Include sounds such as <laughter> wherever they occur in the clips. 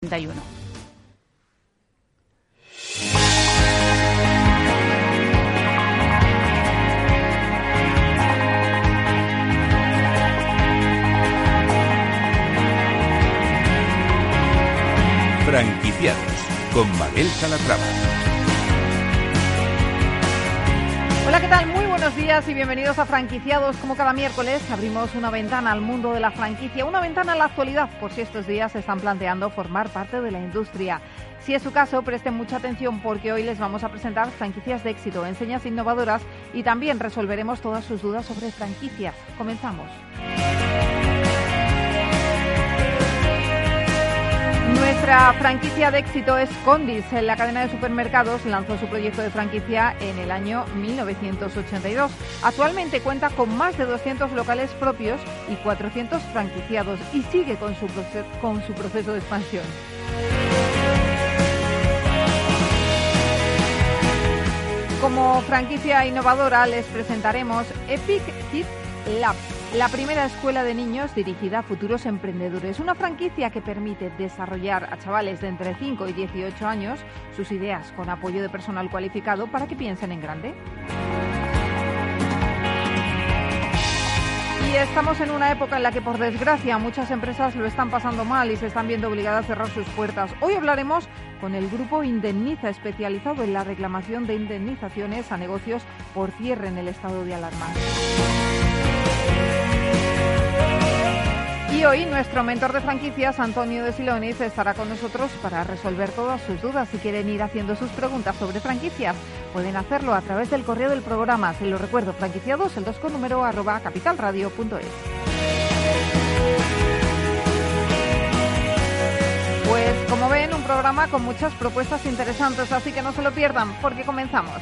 31. Franquiciados con Mabel Calatrava. Hola, ¿qué tal? Muy buenos días y bienvenidos a Franquiciados. Como cada miércoles abrimos una ventana al mundo de la franquicia, una ventana a la actualidad, por si estos días se están planteando formar parte de la industria. Si es su caso, presten mucha atención porque hoy les vamos a presentar franquicias de éxito, enseñas innovadoras y también resolveremos todas sus dudas sobre franquicias. Comenzamos. Nuestra franquicia de éxito es Condis. La cadena de supermercados lanzó su proyecto de franquicia en el año 1982. Actualmente cuenta con más de 200 locales propios y 400 franquiciados y sigue con su, proceso de expansión. Como franquicia innovadora les presentaremos Epic Kid Lab, la primera escuela de niños dirigida a futuros emprendedores. Una franquicia que permite desarrollar a chavales de entre 5 y 18 años sus ideas con apoyo de personal cualificado para que piensen en grande. Y estamos en una época en la que, por desgracia, muchas empresas lo están pasando mal y se están viendo obligadas a cerrar sus puertas. Hoy hablaremos con el grupo Indemniza, especializado en la reclamación de indemnizaciones a negocios por cierre en el estado de alarma. Y hoy nuestro mentor de franquicias, Antonio de Silonis, estará con nosotros para resolver todas sus dudas. Si quieren ir haciendo sus preguntas sobre franquicias, pueden hacerlo a través del correo del programa. Se lo recuerdo, franquiciados, el 2 con número arroba capitalradio.es. Pues como ven, un programa con muchas propuestas interesantes, así que no se lo pierdan, porque comenzamos.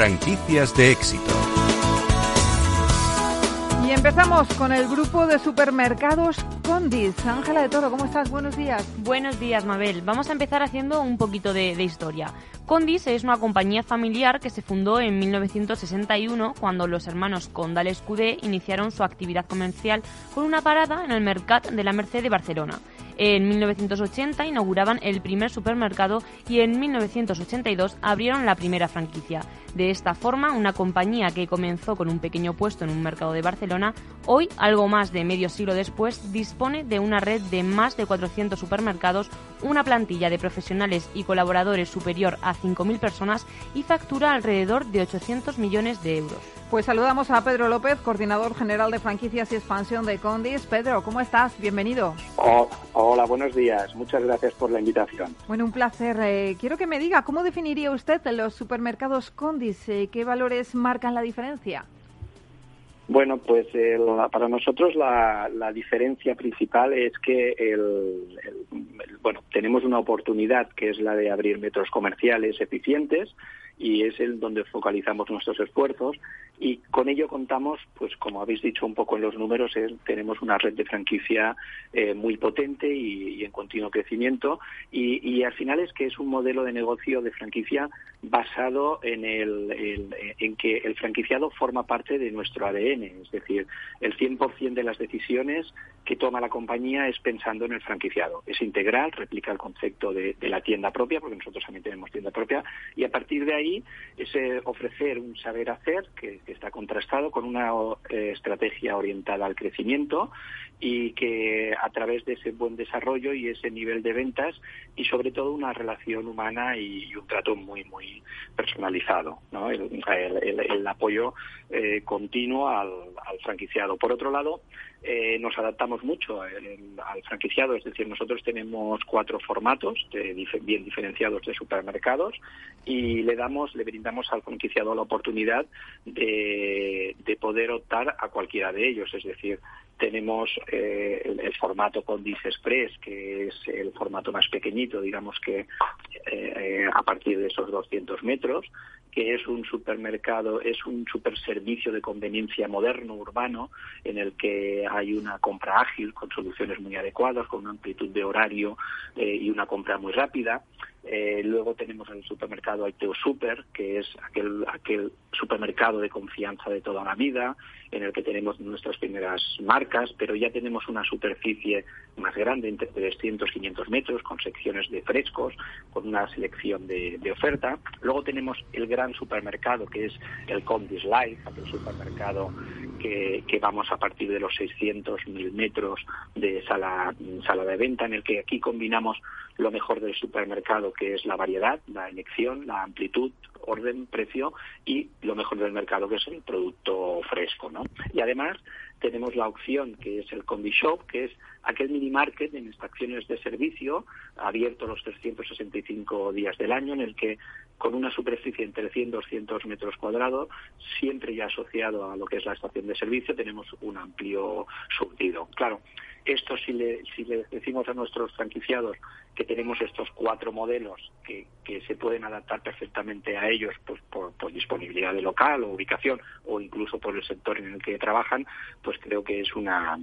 Franquicias de éxito. Y empezamos con el grupo de supermercados Condis. Ángela de Toro, ¿cómo estás? Buenos días. Buenos días, Mabel. Vamos a empezar haciendo un poquito de, de, historia. Condis es una compañía familiar que se fundó en 1961 cuando los hermanos Condal Escudé iniciaron su actividad comercial con una parada en el Mercat de la Merced de Barcelona. En 1980 inauguraban el primer supermercado y en 1982 abrieron la primera franquicia. De esta forma, una compañía que comenzó con un pequeño puesto en un mercado de Barcelona, hoy, algo más de medio siglo después, dispone de una red de más de 400 supermercados, una plantilla de profesionales y colaboradores superior a 5.000 personas y factura alrededor de 800 millones de euros. Pues saludamos a Pedro López, coordinador general de franquicias y expansión de Condis. Pedro, ¿cómo estás? Bienvenido. Oh, hola, buenos días. Muchas gracias por la invitación. Bueno, un placer. Eh, quiero que me diga, ¿cómo definiría usted los supermercados Condis? Eh, ¿Qué valores marcan la diferencia? Bueno, pues eh, la, para nosotros la, la, diferencia principal es que el, el, el, bueno tenemos una oportunidad que es la de abrir metros comerciales eficientes y es el donde focalizamos nuestros esfuerzos y con ello contamos, pues como habéis dicho un poco en los números, es, tenemos una red de franquicia eh, muy potente y, en continuo crecimiento y, y, al final es que es un modelo de negocio de franquicia basado en, el, en que el franquiciado forma parte de nuestro ADN, es decir, el 100% de las decisiones que toma la compañía es pensando en el franquiciado. Es integral, replica el concepto de, de la tienda propia, porque nosotros también tenemos tienda propia, y a partir de ahí es eh, ofrecer un saber hacer que, que, está contrastado con una eh, estrategia orientada al crecimiento y que a través de ese buen desarrollo y ese nivel de ventas y sobre todo una relación humana y, un trato muy muy personalizado, ¿no? el, apoyo eh, continuo al franquiciado. Por otro lado, eh, nos adaptamos mucho al franquiciado, es decir, nosotros tenemos cuatro formatos de, bien diferenciados de supermercados y le damos, le brindamos al franquiciado la oportunidad de, de poder optar a cualquiera de ellos, es decir, tenemos eh, el, el, formato Condis Express, que es el formato más pequeñito, digamos que eh, a partir de esos 200 metros, que es un supermercado, es un superservicio de conveniencia moderno, urbano, en el que hay una compra ágil con soluciones muy adecuadas, con una amplitud de horario eh, y una compra muy rápida. Eh, luego tenemos el supermercado Aiteo Super, que es aquel, aquel supermercado de confianza de toda la vida, en el que tenemos nuestras primeras marcas, pero ya tenemos una superficie más grande, entre 300 y 500 metros, con secciones de frescos, con una selección de, oferta. Luego tenemos el gran supermercado, que es el Condis Life, aquel supermercado que, que, vamos a partir de los 600 mil metros de sala, sala de venta, en el que aquí combinamos lo mejor del supermercado, que es la variedad, la elección, la amplitud, orden, precio y lo mejor del mercado, que es el producto fresco. ¿no? Y además tenemos la opción que es el Combi Shop, que es aquel mini market en estaciones de servicio abierto los 365 días del año, en el que con una superficie entre 100 y 200 metros cuadrados, siempre ya asociado a lo que es la estación de servicio, tenemos un amplio surtido. Claro, esto si le, si le decimos a nuestros franquiciados que tenemos estos cuatro modelos que, que se pueden adaptar perfectamente a ellos pues por, disponibilidad de local o ubicación o incluso por el sector en el que trabajan, pues creo que es una,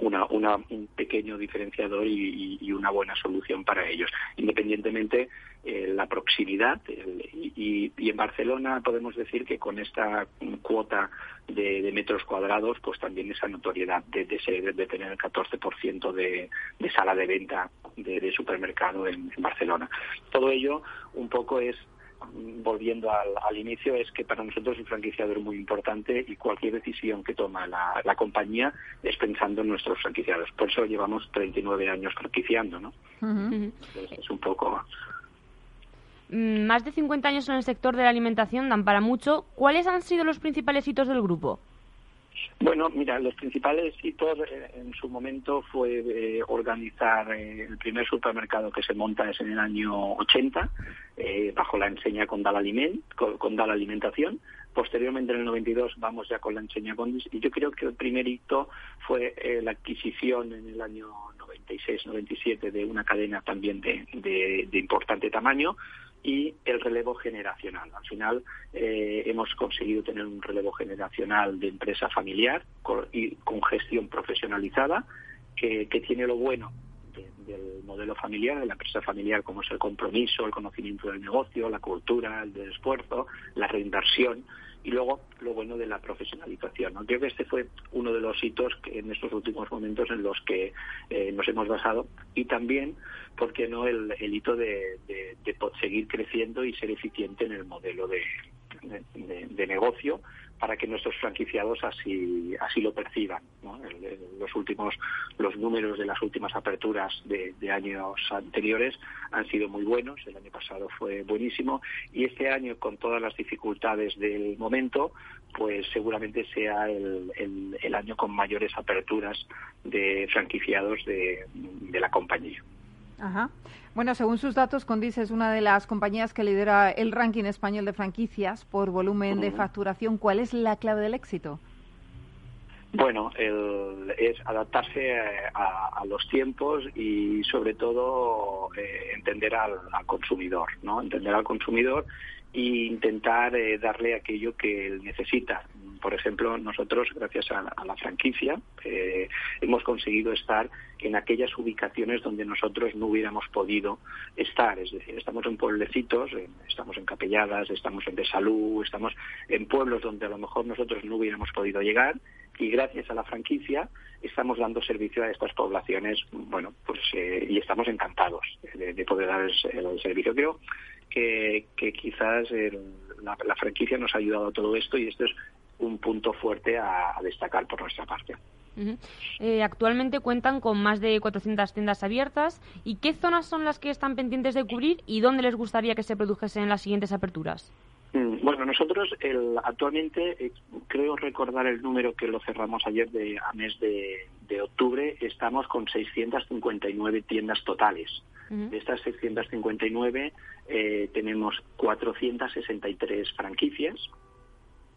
una, una, un pequeño diferenciador y, y, una buena solución para ellos, independientemente eh, la proximidad. y, y, en Barcelona podemos decir que con esta cuota de, metros cuadrados, pues también esa notoriedad de, de, de tener el 14% de, de sala de venta de, supermercado en, Barcelona. Todo ello un poco es volviendo al, inicio, es que para nosotros el franquiciador es muy importante y cualquier decisión que toma la, la, compañía es pensando en nuestros franquiciados. Por eso llevamos 39 años franquiciando, ¿no? es un poco Mm, más de 50 años en el sector de la alimentación dan para mucho. ¿Cuáles han sido los principales hitos del grupo? Bueno, mira, los principales hitos eh, en su momento fue eh, organizar eh, el primer supermercado que se monta es en el año 80, bajo la enseña Condal Aliment, Condal Alimentación. Posteriormente, en el 92, vamos ya con la enseña Condis. Y yo creo que el primer hito fue la adquisición en el año 96-97 de una cadena también de importante tamaño y el relevo generacional. Al final eh, hemos conseguido tener un relevo generacional de empresa familiar con, y con gestión profesionalizada que, tiene lo bueno del modelo familiar, de la empresa familiar, como es el compromiso, el conocimiento del negocio, la cultura, el esfuerzo, la reinversión y luego lo bueno de la profesionalización. ¿no? Creo que este fue uno de los hitos que en estos últimos momentos en los que eh, nos hemos basado y también, ¿por qué no?, el, hito de, de, seguir creciendo y ser eficiente en el modelo de, de negocio para que nuestros franquiciados así así lo perciban. los últimos los números de las últimas aperturas de, años anteriores han sido muy buenos. El año pasado fue buenísimo y este año con todas las dificultades del momento, pues seguramente sea el, el, año con mayores aperturas de franquiciados de la compañía. Ajá. Bueno, según sus datos, Condis es una de las compañías que lidera el ranking español de franquicias por volumen de facturación. ¿Cuál es la clave del éxito? Bueno, es adaptarse a, los tiempos y sobre todo eh, entender al, consumidor, ¿no? Entender al consumidor e intentar eh, darle aquello que él necesita por ejemplo, nosotros, gracias a, la franquicia, eh, hemos conseguido estar en aquellas ubicaciones donde nosotros no hubiéramos podido estar. Es decir, estamos en pueblecitos, estamos en Capelladas, estamos en Besalú, estamos en pueblos donde a lo mejor nosotros no hubiéramos podido llegar y gracias a la franquicia estamos dando servicio a estas poblaciones, bueno, pues eh, y estamos encantados de, poder dar el, servicio. Creo que, quizás la, la, franquicia nos ha ayudado a todo esto y esto es un punto fuerte a, destacar por nuestra parte. Eh, actualmente cuentan con más de 400 tiendas abiertas. ¿Y qué zonas son las que están pendientes de cubrir y dónde les gustaría que se produjesen las siguientes aperturas? Mm, bueno, nosotros actualmente eh, creo recordar el número que lo cerramos ayer de, a mes de, octubre. Estamos con 659 tiendas totales. De estas 659 eh, tenemos 463 franquicias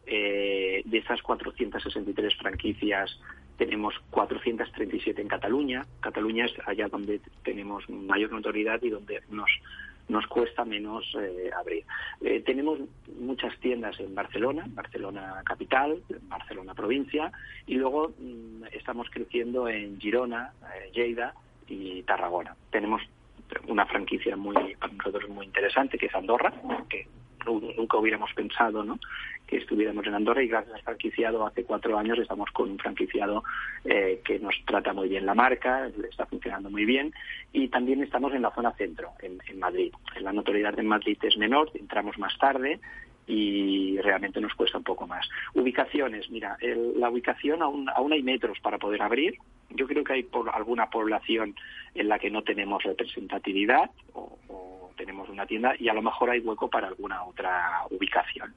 eh, de esas 463 franquicias tenemos 437 en Cataluña. Cataluña es allá donde tenemos mayor notoriedad y donde nos, nos cuesta menos eh, abrir. Eh, tenemos muchas tiendas en Barcelona, Barcelona capital, Barcelona provincia, y luego mm, estamos creciendo en Girona, eh, Lleida y Tarragona. Tenemos una franquicia muy para nosotros muy interesante que es Andorra, que nunca hubiéramos pensado ¿no? que estuviéramos en Andorra y gracias al franquiciado hace cuatro años estamos con un franquiciado eh, que nos trata muy bien la marca, está funcionando muy bien y también estamos en la zona centro, en, Madrid. La notoriedad en Madrid es menor, entramos más tarde y realmente nos cuesta un poco más. Ubicaciones, mira, la ubicación aún, aún hay metros para poder abrir. Yo creo que hay por alguna población en la que no tenemos representatividad o tenemos una tienda y a lo mejor hay hueco para alguna otra ubicación.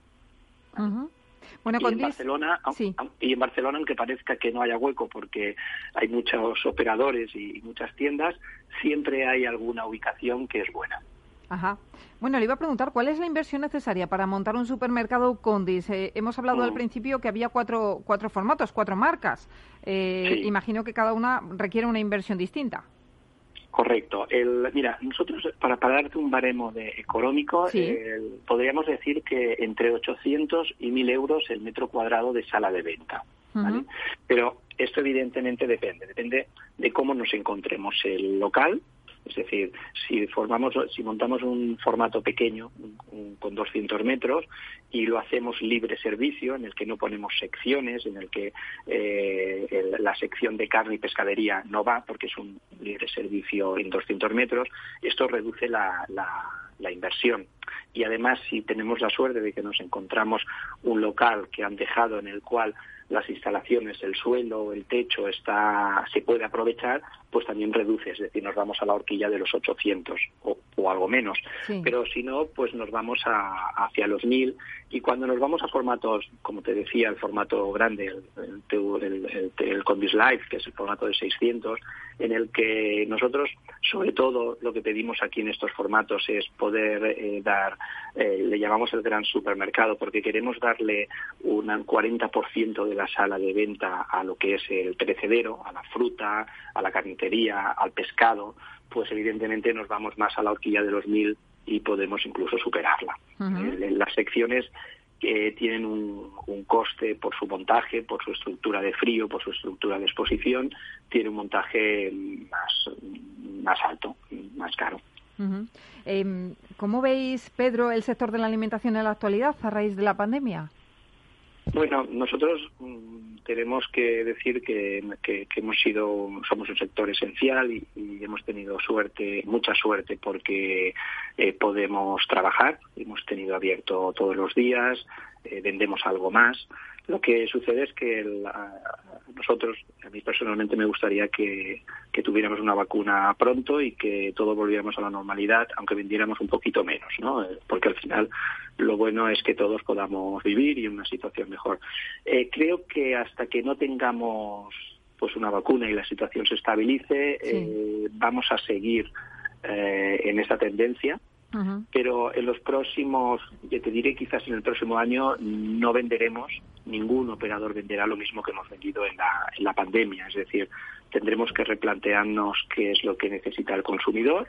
Bueno, y en Barcelona, y en Barcelona, aunque parezca que no haya hueco porque hay muchos operadores y muchas tiendas, siempre hay alguna ubicación que es buena. Ajá. Bueno, le iba a preguntar cuál es la inversión necesaria para montar un supermercado Condis. Eh, hemos hablado al mm. principio que había cuatro, cuatro formatos, cuatro marcas. Eh, imagino que cada una requiere una inversión distinta. Correcto. El, mira, nosotros, para, para darte un baremo de económico, podríamos decir que entre 800 y 1.000 euros el metro cuadrado de sala de venta. Pero esto evidentemente depende, depende de cómo nos encontremos el local, es decir, si formamos, si montamos un formato pequeño con 200 metros y lo hacemos libre servicio, en el que no ponemos secciones, en el que eh, la sección de carne y pescadería no va porque es un libre servicio en 200 metros, esto reduce la, la inversión. Y además, si tenemos la suerte de que nos encontramos un local que han dejado en el cual las instalaciones, el suelo, el techo está, se puede aprovechar, pues también reduce, es decir, nos vamos a la horquilla de los 800 o, algo menos. Pero si no, pues nos vamos a, hacia los 1000 y cuando nos vamos a formatos, como te decía, el formato grande, el, el, el, Condis Live, que es el formato de 600, en el que nosotros, sobre todo, lo que pedimos aquí en estos formatos es poder eh, dar, eh, le llamamos el gran supermercado, porque queremos darle un 40% de la sala de venta a lo que es el perecedero, a la fruta, a la carnicería, al pescado, pues evidentemente nos vamos más a la horquilla de los mil y podemos incluso superarla. En las secciones que tienen un, coste por su montaje, por su estructura de frío, por su estructura de exposición, tiene un montaje más, más alto, más caro. Em, ¿Cómo veis, Pedro, el sector de la alimentación en la actualidad a raíz de la pandemia? Bueno, nosotros mm, tenemos que decir que, hemos sido, somos un sector esencial y, hemos tenido suerte, mucha suerte, porque eh, podemos trabajar, hemos tenido abierto todos los días, eh, vendemos algo más. Lo que sucede es que nosotros, a mí personalmente me gustaría que, tuviéramos una vacuna pronto y que todo volviéramos a la normalidad, aunque vendiéramos un poquito menos, ¿no? Eh, porque al final lo bueno es que todos podamos vivir y una situación mejor. Eh, creo que hasta que no tengamos pues una vacuna y la situación se estabilice, eh, vamos a seguir en esta tendencia pero en los próximos, ya te diré quizás en el próximo año no venderemos, ningún operador venderá lo mismo que hemos vendido en la, en la pandemia, es decir, tendremos que replantearnos qué es lo que necesita el consumidor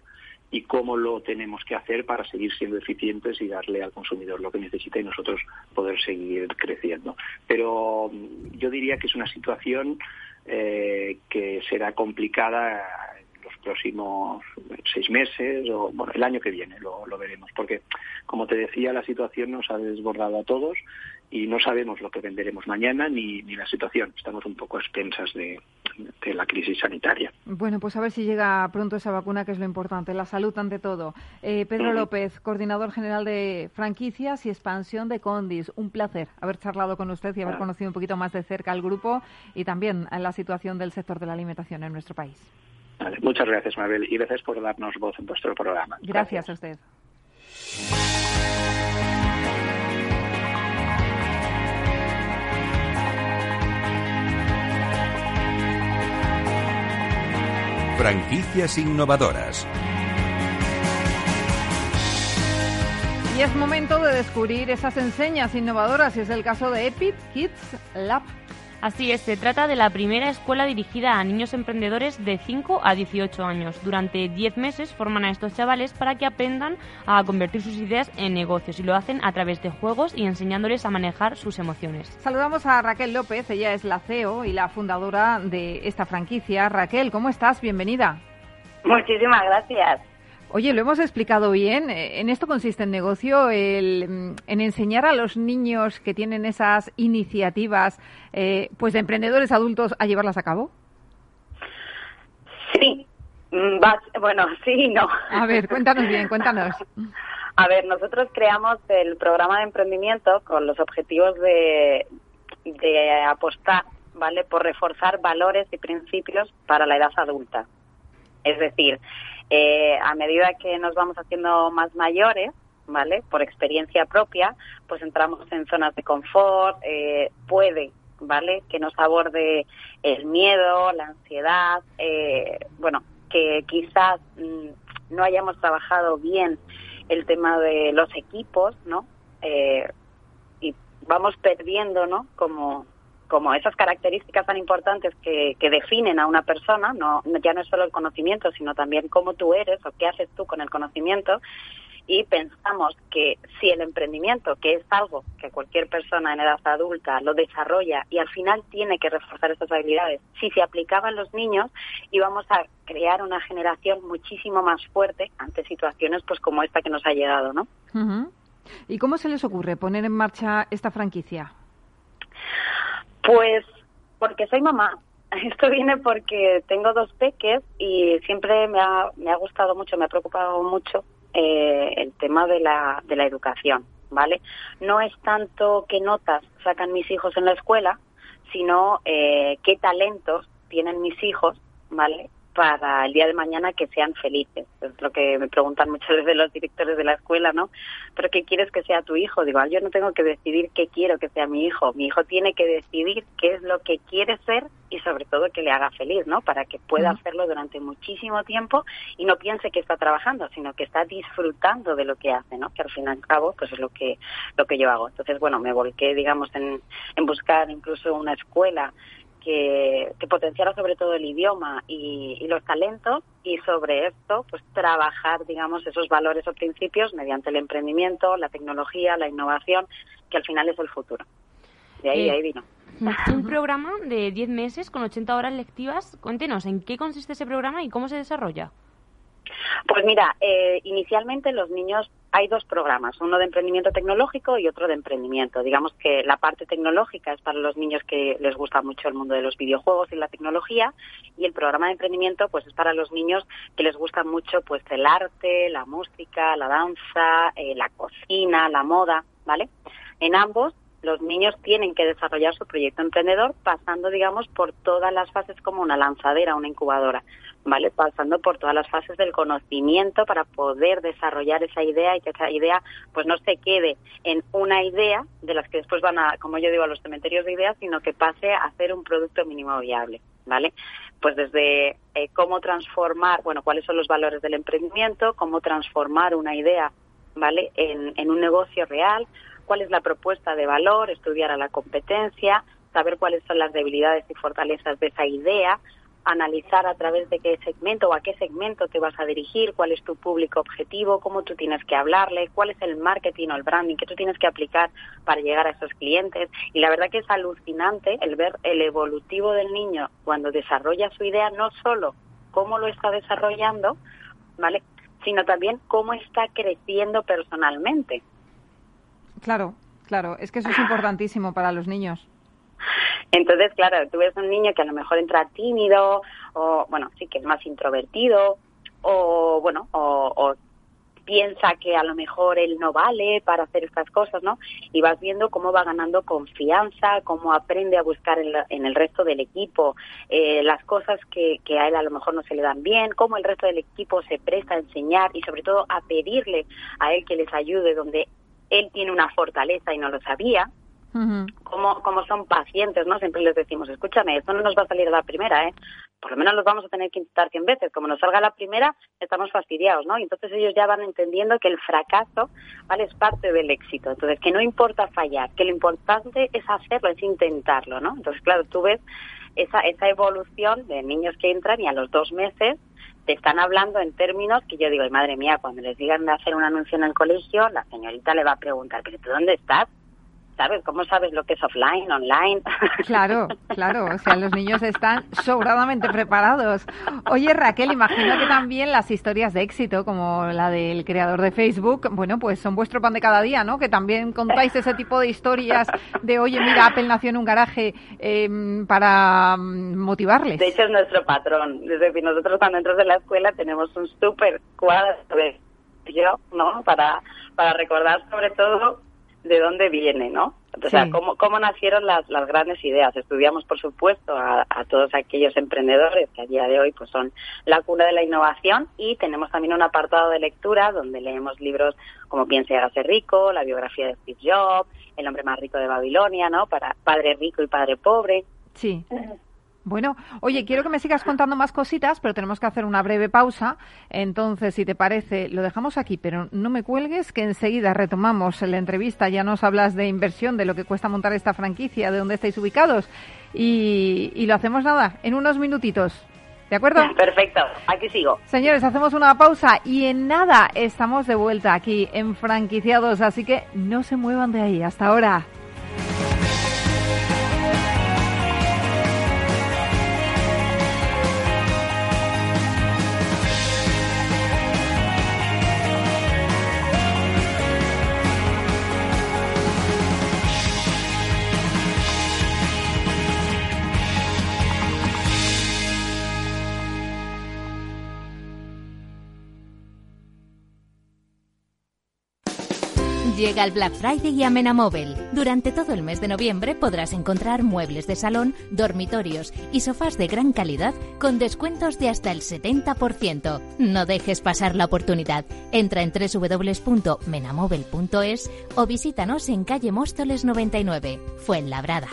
y cómo lo tenemos que hacer para seguir siendo eficientes y darle al consumidor lo que necesita y nosotros poder seguir creciendo. Pero mm, yo diría que es una situación eh, que será complicada próximos seis meses o bueno, el año que viene lo, veremos. Porque, como te decía, la situación nos ha desbordado a todos y no sabemos lo que venderemos mañana ni, ni la situación. Estamos un poco expensas de, la crisis sanitaria. Bueno, pues a ver si llega pronto esa vacuna, que es lo importante, la salud ante todo. Eh, Pedro López, coordinador general de franquicias y expansión de Condis. Un placer haber charlado con usted y haber ah. conocido un poquito más de cerca al grupo y también la situación del sector de la alimentación en nuestro país muchas gracias, Mabel, y gracias por darnos voz en vuestro programa. Gracias, a usted. Franquicias innovadoras. Y es momento de descubrir esas enseñas innovadoras, y es el caso de Epic Kids Lab. Así es, se trata de la primera escuela dirigida a niños emprendedores de 5 a 18 años. Durante 10 meses forman a estos chavales para que aprendan a convertir sus ideas en negocios y lo hacen a través de juegos y enseñándoles a manejar sus emociones. Saludamos a Raquel López, ella es la CEO y la fundadora de esta franquicia. Raquel, ¿cómo estás? Bienvenida. Muchísimas gracias. Oye, lo hemos explicado bien. Eh, en esto consiste el negocio, el, mm, en enseñar a los niños que tienen esas iniciativas, eh, pues de emprendedores adultos, a llevarlas a cabo. Sí, mm, bueno, sí y no. A ver, cuéntanos bien, cuéntanos. <laughs> A ver, nosotros creamos el programa de emprendimiento con los objetivos de, de apostar, ¿vale? Por reforzar valores y principios para la edad adulta. Es decir, eh, a medida que nos vamos haciendo más mayores, ¿vale? Por experiencia propia, pues entramos en zonas de confort, eh, puede, ¿vale? Que nos aborde el miedo, la ansiedad, eh, bueno, que quizás mm, no hayamos trabajado bien el tema de los equipos, ¿no? y vamos perdiendo, ¿no? Como como esas características tan importantes que, definen a una persona, no, ya no es solo el conocimiento, sino también cómo tú eres o qué haces tú con el conocimiento. Y pensamos que si el emprendimiento, que es algo que cualquier persona en edad adulta lo desarrolla y al final tiene que reforzar esas habilidades, si se aplicaba en los niños, íbamos a crear una generación muchísimo más fuerte ante situaciones pues como esta que nos ha llegado, ¿no? ¿Y cómo se les ocurre poner en marcha esta franquicia? Pues porque soy mamá. <laughs> Esto viene porque tengo dos peques y siempre me ha, me ha gustado mucho, me ha preocupado mucho eh, el tema de la, de la educación, ¿vale? No es tanto qué notas sacan mis hijos en la escuela, sino eh, qué talentos tienen mis hijos, ¿vale? Para el día de mañana que sean felices. Es lo que me preguntan muchas <laughs> veces los directores de la escuela, ¿no? ¿Pero qué quieres que sea tu hijo? Digo, ah, yo no tengo que decidir qué quiero que sea mi hijo. Mi hijo tiene que decidir qué es lo que quiere ser y sobre todo que le haga feliz, ¿no? Para que pueda hacerlo durante muchísimo tiempo y no piense que está trabajando, sino que está disfrutando de lo que hace, ¿no? Que al fin y al cabo, pues es lo que, lo que yo hago. Entonces, bueno, me volqué, digamos, en, en buscar incluso una escuela que, potenciara sobre todo el idioma y, los talentos y sobre esto pues trabajar digamos esos valores o principios mediante el emprendimiento, la tecnología, la innovación que al final es el futuro. De ahí, de ahí vino. <laughs> Un programa de 10 meses con 80 horas lectivas. Cuéntenos, ¿en qué consiste ese programa y cómo se desarrolla? Pues mira, eh, inicialmente los niños hay dos programas, uno de emprendimiento tecnológico y otro de emprendimiento. Digamos que la parte tecnológica es para los niños que les gusta mucho el mundo de los videojuegos y la tecnología y el programa de emprendimiento pues es para los niños que les gusta mucho pues el arte, la música, la danza, eh, la cocina, la moda, ¿vale? En ambos los niños tienen que desarrollar su proyecto emprendedor pasando, digamos, por todas las fases como una lanzadera, una incubadora. ¿Vale? Pasando por todas las fases del conocimiento para poder desarrollar esa idea y que esa idea pues no se quede en una idea de las que después van a, como yo digo, a los cementerios de ideas, sino que pase a ser un producto mínimo viable, ¿vale? Pues desde eh, cómo transformar, bueno, cuáles son los valores del emprendimiento, cómo transformar una idea, ¿vale? En, en un negocio real, cuál es la propuesta de valor, estudiar a la competencia, saber cuáles son las debilidades y fortalezas de esa idea, analizar a través de qué segmento o a qué segmento te vas a dirigir, cuál es tu público objetivo, cómo tú tienes que hablarle, cuál es el marketing o el branding que tú tienes que aplicar para llegar a esos clientes. Y la verdad que es alucinante el ver el evolutivo del niño cuando desarrolla su idea, no solo cómo lo está desarrollando, ¿vale? Sino también cómo está creciendo personalmente. Claro, claro, es que eso es importantísimo para los niños. Entonces, claro, tú ves un niño que a lo mejor entra tímido o, bueno, sí que es más introvertido o, bueno, o, piensa que a lo mejor él no vale para hacer estas cosas, ¿no? Y vas viendo cómo va ganando confianza, cómo aprende a buscar en, el resto del equipo eh, las cosas que, que, a él a lo mejor no se le dan bien, cómo el resto del equipo se presta a enseñar y sobre todo a pedirle a él que les ayude donde él tiene una fortaleza y no lo sabía, como, como son pacientes, ¿no? Siempre les decimos, escúchame, esto no nos va a salir a la primera, ¿eh? por lo menos los vamos a tener que intentar 100 veces. Como nos salga la primera, estamos fastidiados, ¿no? Y entonces ellos ya van entendiendo que el fracaso, ¿vale? Es parte del éxito. Entonces, que no importa fallar, que lo importante es hacerlo, es intentarlo, ¿no? Entonces, claro, tú ves esa, esa evolución de niños que entran y a los dos meses te están hablando en términos que yo digo, madre mía, cuando les digan de hacer un anuncio en el colegio, la señorita le va a preguntar, pero ¿tú dónde estás? ¿Sabes? ¿Cómo sabes lo que es offline, online? <laughs> Claro, claro, o sea, los niños están sobradamente preparados. Oye, Raquel, imagino que también las historias de éxito, como la del creador de Facebook, bueno, pues son vuestro pan de cada día, ¿no? Que también contáis ese tipo de historias de, oye, mira, Apple nació en un garaje em, para mm, motivarles. De hecho, es nuestro patrón. Es decir, nosotros cuando entras en la escuela tenemos un súper cuadro de yo, ¿no? Para, para recordar sobre todo de dónde viene, ¿no? O sea, cómo, cómo nacieron las, las grandes ideas. Estudiamos, por supuesto, a, todos aquellos emprendedores que a día de hoy pues son la cuna de la innovación y tenemos también un apartado de lectura donde leemos libros como Piense y hágase rico, la biografía de Steve Jobs, El hombre más rico de Babilonia, ¿no? Para padre rico y padre pobre. Sí. Bueno, oye, quiero que me sigas contando más cositas, pero tenemos que hacer una breve pausa. Entonces, si te parece, lo dejamos aquí, pero no me cuelgues, que enseguida retomamos la entrevista. Ya nos hablas de inversión, de lo que cuesta montar esta franquicia, de dónde estáis ubicados. Y, y lo hacemos nada, en unos minutitos. ¿De acuerdo? Perfecto, aquí sigo. Señores, hacemos una pausa y en nada estamos de vuelta aquí en Franquiciados, así que no se muevan de ahí. Hasta ahora. Llega el Black Friday y a Menamóvil. Durante todo el mes de noviembre podrás encontrar muebles de salón, dormitorios y sofás de gran calidad con descuentos de hasta el 70%. No dejes pasar la oportunidad. Entra en www.menamóvil.es o visítanos en calle Móstoles 99, Fuenlabrada.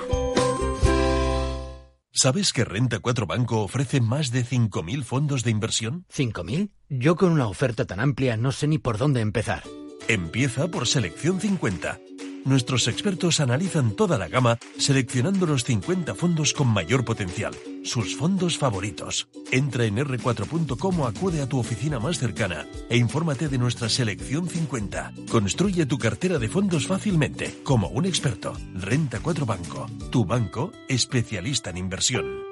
¿Sabes que Renta 4 Banco ofrece más de 5.000 fondos de inversión? ¿5.000? Yo con una oferta tan amplia no sé ni por dónde empezar. Empieza por Selección 50. Nuestros expertos analizan toda la gama, seleccionando los 50 fondos con mayor potencial, sus fondos favoritos. Entra en r4.com o acude a tu oficina más cercana e infórmate de nuestra Selección 50. Construye tu cartera de fondos fácilmente, como un experto. Renta 4 Banco, tu banco especialista en inversión.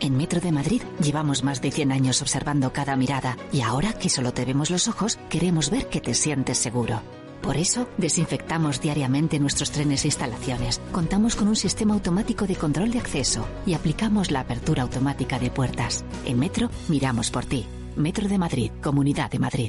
En Metro de Madrid llevamos más de 100 años observando cada mirada y ahora que solo te vemos los ojos, queremos ver que te sientes seguro. Por eso, desinfectamos diariamente nuestros trenes e instalaciones. Contamos con un sistema automático de control de acceso y aplicamos la apertura automática de puertas. En Metro, miramos por ti. Metro de Madrid, Comunidad de Madrid.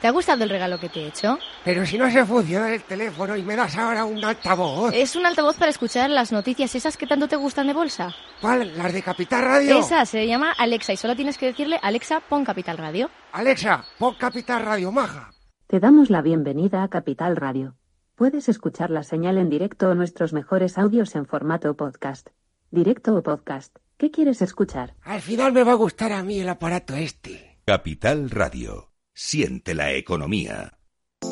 ¿Te ha gustado el regalo que te he hecho? Pero si no se funciona el teléfono y me das ahora un altavoz. Es un altavoz para escuchar las noticias esas que tanto te gustan de bolsa. ¿Cuál? ¿Las de Capital Radio? Esa se llama Alexa y solo tienes que decirle Alexa, pon Capital Radio. Alexa, pon Capital Radio, maja. Te damos la bienvenida a Capital Radio. Puedes escuchar la señal en directo o nuestros mejores audios en formato podcast. Directo o podcast. ¿Qué quieres escuchar? Al final me va a gustar a mí el aparato este. Capital Radio. Siente la economía.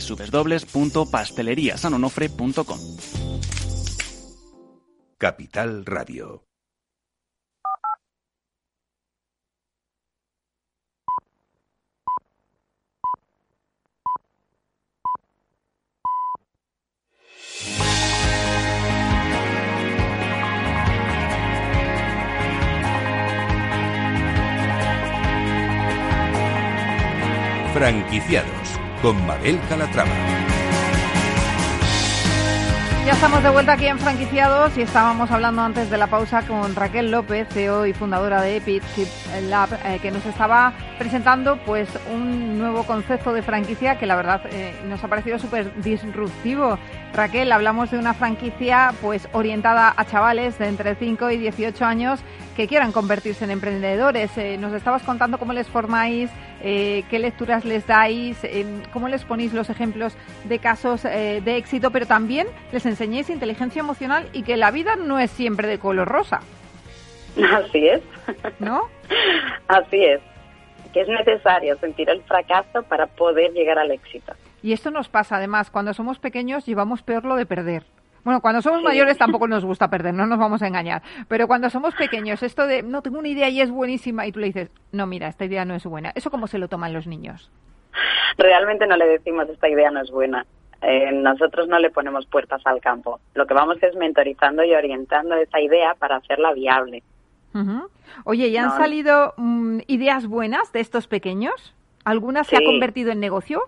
www.pasteleriasanonofre.com. Capital Radio. Franquiciados con Mabel Calatrava. Ya estamos de vuelta aquí en Franquiciados y estábamos hablando antes de la pausa con Raquel López, CEO y fundadora de Epic Lab, eh, que nos estaba presentando pues un nuevo concepto de franquicia que la verdad eh, nos ha parecido súper disruptivo. Raquel, hablamos de una franquicia pues orientada a chavales de entre 5 y 18 años que quieran convertirse en emprendedores. Eh, nos estabas contando cómo les formáis, eh, qué lecturas les dais, eh, cómo les ponéis los ejemplos de casos de éxito, pero también les enseñéis inteligencia emocional y que la vida no es siempre de color rosa. Así es. ¿No? <laughs> Así es. Que es necesario sentir el fracaso para poder llegar al éxito. Y esto nos pasa además, cuando somos pequeños llevamos peor lo de perder. Bueno, cuando somos mayores tampoco nos gusta perder, no nos vamos a engañar. Pero cuando somos pequeños, esto de, no, tengo una idea y es buenísima, y tú le dices, no, mira, esta idea no es buena. ¿Eso cómo se lo toman los niños? Realmente no le decimos, esta idea no es buena. Eh, nosotros no le ponemos puertas al campo. Lo que vamos es mentorizando y orientando esa idea para hacerla viable. Oye, ¿y han salido mm, ideas buenas de estos pequeños? ¿Alguna se ha convertido en negocio?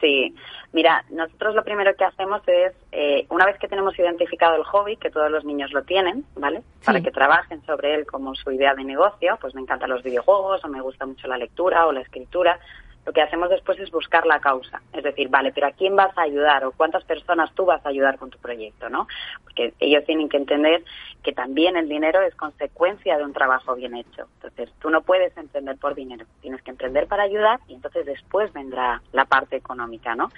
Sí, mira, nosotros lo primero que hacemos es, eh, una vez que tenemos identificado el hobby, que todos los niños lo tienen, ¿vale? Para que trabajen sobre él como su idea de negocio, pues me encantan los videojuegos o me gusta mucho la lectura o la escritura, lo que hacemos después es buscar la causa. Es decir, vale, pero ¿a quién vas a ayudar o cuántas personas tú vas a ayudar con tu proyecto, no? Porque ellos tienen que entender que también el dinero es consecuencia de un trabajo bien hecho. Entonces, tú no puedes emprender por dinero, tienes que emprender para ayudar y entonces después vendrá la parte económica, ¿no?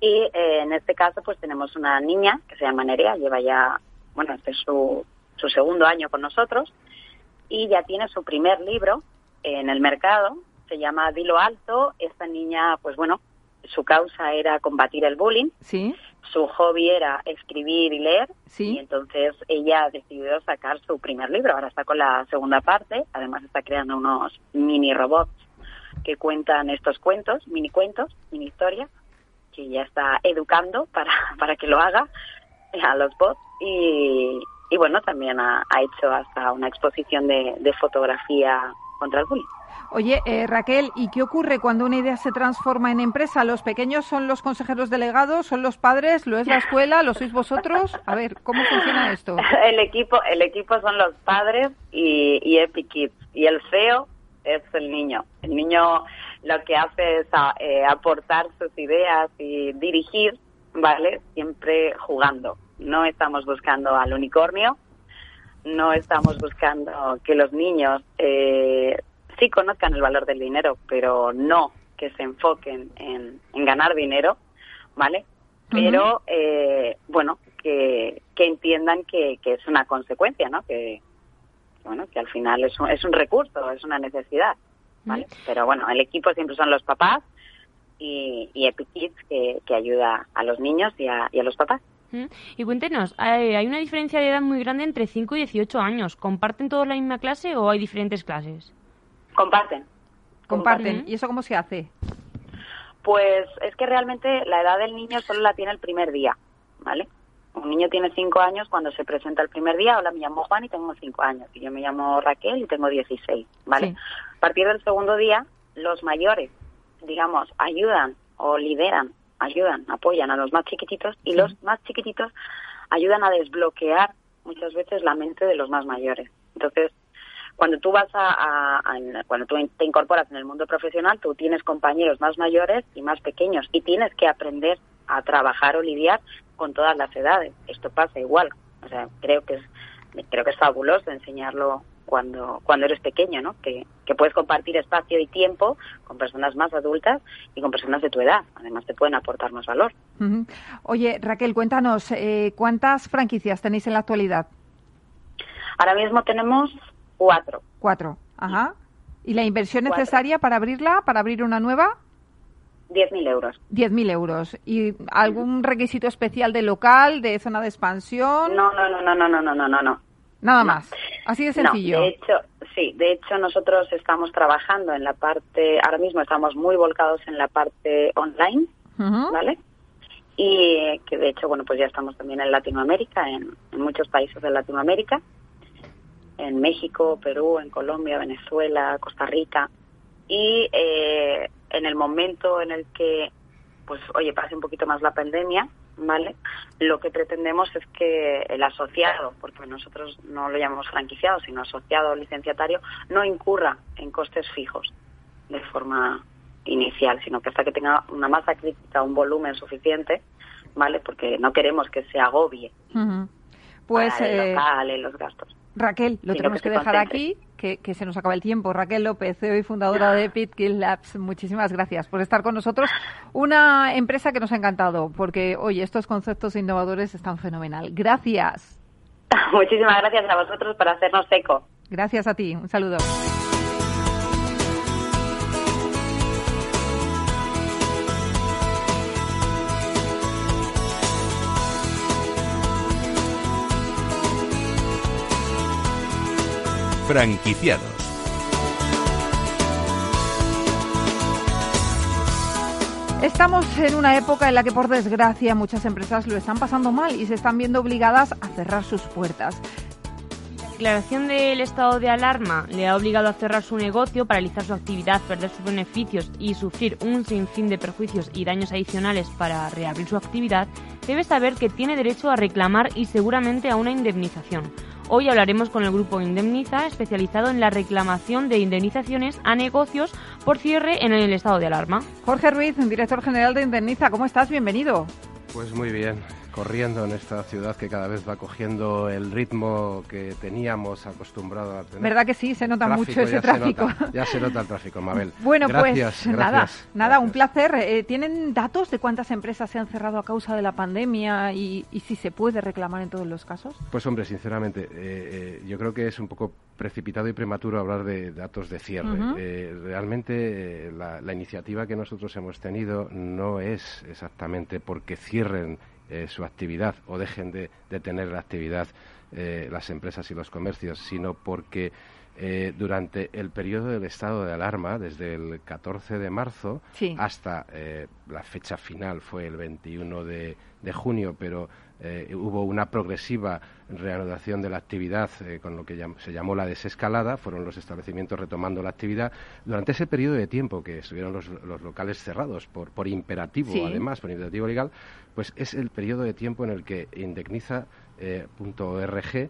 Y eh, en este caso, pues tenemos una niña que se llama Nerea, lleva ya, bueno, este es su, su segundo año con nosotros y ya tiene su primer libro en el mercado se llama Dilo Alto. Esta niña, pues bueno, su causa era combatir el bullying. Sí. Su hobby era escribir y leer. Sí. Y entonces ella decidió sacar su primer libro. Ahora está con la segunda parte. Además está creando unos mini robots que cuentan estos cuentos, mini cuentos, mini historias, que ya está educando para, <laughs> para que lo haga a los bots. Y, y bueno, también ha, hecho hasta una exposición de, de fotografía contra el bullying. Oye, eh, Raquel, ¿y qué ocurre cuando una idea se transforma en empresa? ¿Los pequeños son los consejeros delegados, son los padres, lo es la <laughs> escuela, lo sois vosotros? A ver, ¿cómo funciona esto? <laughs> El equipo, el equipo son los padres y, y Epic Kids. Y el feo es el niño. El niño lo que hace es eh, aportar sus ideas y dirigir, ¿vale? Siempre jugando. No estamos buscando al unicornio, no estamos buscando que los niños eh, sí conozcan el valor del dinero, pero no que se enfoquen en, ganar dinero, ¿vale? Pero, eh, bueno, que, entiendan que, es una consecuencia, ¿no? Que, bueno, que al final es un, es un recurso, es una necesidad, ¿vale? Pero bueno, el equipo siempre son los papás y, y Epic Kids que, que ayuda a los niños y a, y a los papás. Y cuéntenos, ¿hay una diferencia de edad muy grande entre 5 y 18 años? ¿Comparten todos la misma clase o hay diferentes clases? Comparten. Comparten. ¿Y eso cómo se hace? Pues es que realmente la edad del niño solo la tiene el primer día, ¿vale? Un niño tiene cinco años cuando se presenta el primer día. Hola, me llamo Juan y tengo cinco años. Y yo me llamo Raquel y tengo 16, ¿vale? A partir del segundo día, los mayores, digamos, ayudan o lideran, ayudan, apoyan a los más chiquititos y los más chiquititos ayudan a desbloquear muchas veces la mente de los más mayores. Entonces, cuando tú vas a, cuando tú te incorporas en el mundo profesional, tú tienes compañeros más mayores y más pequeños y tienes que aprender a trabajar o lidiar con todas las edades. Esto pasa igual. O sea, creo que es, creo que es fabuloso enseñarlo cuando, cuando eres pequeño, ¿no? Que, que puedes compartir espacio y tiempo con personas más adultas y con personas de tu edad. Además, te pueden aportar más valor. Oye, Raquel, cuéntanos, eh, ¿cuántas franquicias tenéis en la actualidad? Ahora mismo tenemos cuatro. Cuatro. Ajá. ¿Y la inversión Cuatro. necesaria para abrirla, para abrir una nueva? 10.000 euros. 10.000 euros. ¿Y algún requisito especial de local, de zona de expansión? No, no, no, no, no, no, no, no, no, no. Nada más. Así de sencillo. No, de hecho, sí, de hecho nosotros estamos trabajando en la parte, ahora mismo estamos muy volcados en la parte online. ¿vale? Y que de hecho, bueno, pues ya estamos también en Latinoamérica, en, en muchos países de Latinoamérica, en México, Perú, en Colombia, Venezuela, Costa Rica. Y eh, en el momento en el que, pues, oye, pase un poquito más la pandemia, ¿vale? Lo que pretendemos es que el asociado, porque nosotros no lo llamamos franquiciado, sino asociado o licenciatario, no incurra en costes fijos de forma inicial, sino que hasta que tenga una masa crítica, un volumen suficiente, ¿vale? Porque no queremos que se agobie. Pues para el eh, local los gastos. Raquel, lo tenemos que dejar aquí, que, que se nos acaba el tiempo. Raquel López, CEO y fundadora de <laughs> Pitkill Labs, muchísimas gracias por estar con nosotros. Una empresa que nos ha encantado, porque, oye, estos conceptos innovadores están fenomenal. Gracias. <laughs> Muchísimas gracias a vosotros por hacernos eco. Gracias a ti. Un saludo. Franquiciados. Estamos en una época en la que, por desgracia, muchas empresas lo están pasando mal y se están viendo obligadas a cerrar sus puertas. La declaración del estado de alarma le ha obligado a cerrar su negocio, paralizar su actividad, perder sus beneficios y sufrir un sinfín de perjuicios y daños adicionales para reabrir su actividad, debe saber que tiene derecho a reclamar y seguramente a una indemnización. Hoy hablaremos con el grupo Indemniza, especializado en la reclamación de indemnizaciones a negocios por cierre en el estado de alarma. Jorge Ruiz, director general de Indemniza, ¿cómo estás? Bienvenido. Pues muy bien, corriendo en esta ciudad que cada vez va cogiendo el ritmo que teníamos acostumbrado a tener. ¿Verdad que sí? Se nota mucho ese ya se tráfico. nota, ya se nota el tráfico, Mabel. <laughs> Bueno, gracias, pues nada, gracias. nada, un placer. Eh, ¿Tienen datos de cuántas empresas se han cerrado a causa de la pandemia y, y si se puede reclamar en todos los casos? Pues hombre, sinceramente, eh, eh, yo creo que es un poco precipitado y prematuro hablar de datos de cierre. Realmente la, la iniciativa que nosotros hemos tenido no es exactamente porque cierren eh, su actividad o dejen de, de tener la actividad eh, las empresas y los comercios, sino porque eh, durante el periodo del estado de alarma, desde el 14 de marzo Sí. hasta eh, la fecha final fue el 21 de, de junio, pero eh, hubo una progresiva reanudación de la actividad eh, con lo que llam- se llamó la desescalada, fueron los establecimientos retomando la actividad. Durante ese periodo de tiempo que estuvieron los, los locales cerrados por, por imperativo, Sí. además, por imperativo legal, pues es el periodo de tiempo en el que indemniza.org eh,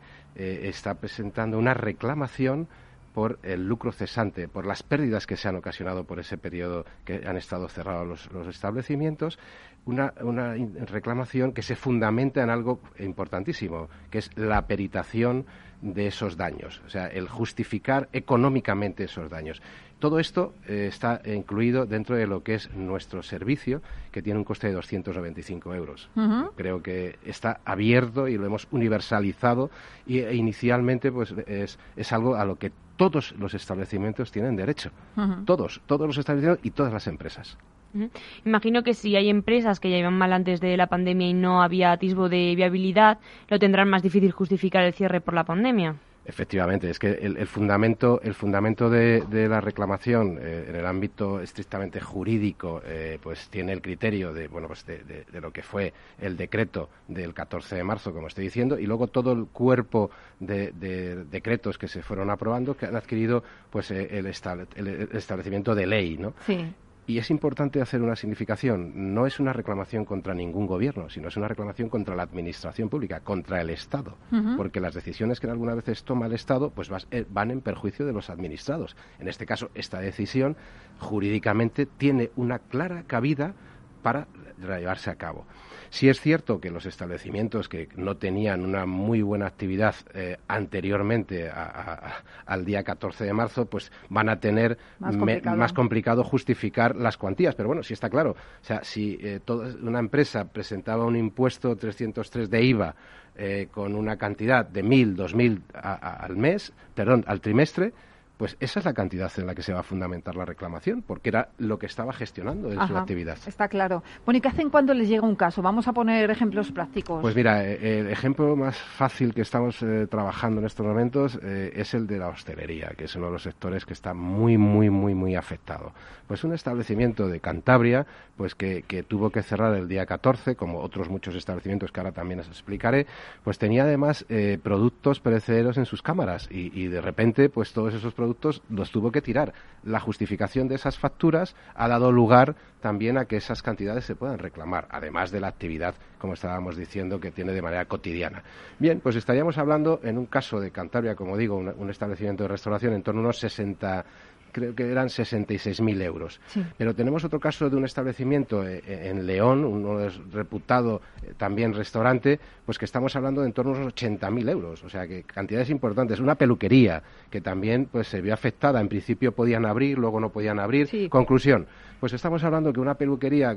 está presentando una reclamación por el lucro cesante, por las pérdidas que se han ocasionado por ese periodo que han estado cerrados los, establecimientos, una, una reclamación que se fundamenta en algo importantísimo, que es la peritación de esos daños, o sea, el justificar económicamente esos daños. Todo esto eh, está incluido dentro de lo que es nuestro servicio, que tiene un coste de 295 euros. Ujú. Creo que está abierto y lo hemos universalizado y e inicialmente pues es, es algo a lo que todos los establecimientos tienen derecho. Todos, todos los establecimientos y todas las empresas. Imagino que si hay empresas que ya iban mal antes de la pandemia y no había atisbo de viabilidad, lo tendrán más difícil justificar el cierre por la pandemia. Efectivamente, es que el, el fundamento, el fundamento de, de la reclamación eh, en el ámbito estrictamente jurídico, eh, pues tiene el criterio de, bueno, pues de, lo que fue el decreto del 14 de marzo, como estoy diciendo, y luego todo el cuerpo de, de decretos que se fueron aprobando que han adquirido, pues eh, el, estable- el establecimiento de ley, ¿no? Sí. Y es importante hacer una significación. No es una reclamación contra ningún gobierno, sino es una reclamación contra la administración pública, contra el Estado. Porque las decisiones que algunas veces toma el Estado pues vas- eh, van en perjuicio de los administrados. En este caso, esta decisión jurídicamente tiene una clara cabida para llevarse a cabo. Si es cierto que los establecimientos que no tenían una muy buena actividad eh, anteriormente al día 14 de marzo, pues van a tener más complicado. justificar las cuantías. Pero bueno, sí está claro. O sea, si eh, una empresa presentaba un impuesto 303 de IVA eh, con una cantidad de 1.000, 2.000 al mes, perdón, al trimestre, pues esa es la cantidad en la que se va a fundamentar la reclamación, porque era lo que estaba gestionando en su actividad. Está claro. Bueno, ¿y qué hacen cuando les llega un caso? Vamos a poner ejemplos prácticos. Pues mira, eh, el ejemplo más fácil que estamos eh, trabajando en estos momentos eh, es el de la hostelería, que es uno de los sectores que está muy, muy, muy, muy afectado. Pues un establecimiento de Cantabria, pues que, tuvo que cerrar el día 14, como otros muchos establecimientos que ahora también les explicaré, pues tenía además productos perecederos en sus cámaras y, y de repente, pues todos esos productos los tuvo que tirar. La justificación de esas facturas ha dado lugar también a que esas cantidades se puedan reclamar, además de la actividad, como estábamos diciendo, que tiene de manera cotidiana. Bien, pues estaríamos hablando, en un caso de Cantabria, como digo, un, un establecimiento de restauración, en torno a unos 60 creo que eran 66.000 euros. Pero tenemos otro caso de un establecimiento eh, eh, en León, un reputado eh, también restaurante, pues que estamos hablando de en torno a unos 80.000 euros. O sea, que cantidades importantes. Una peluquería que también pues se vio afectada. En principio podían abrir, luego no podían abrir. Conclusión, pues estamos hablando que una peluquería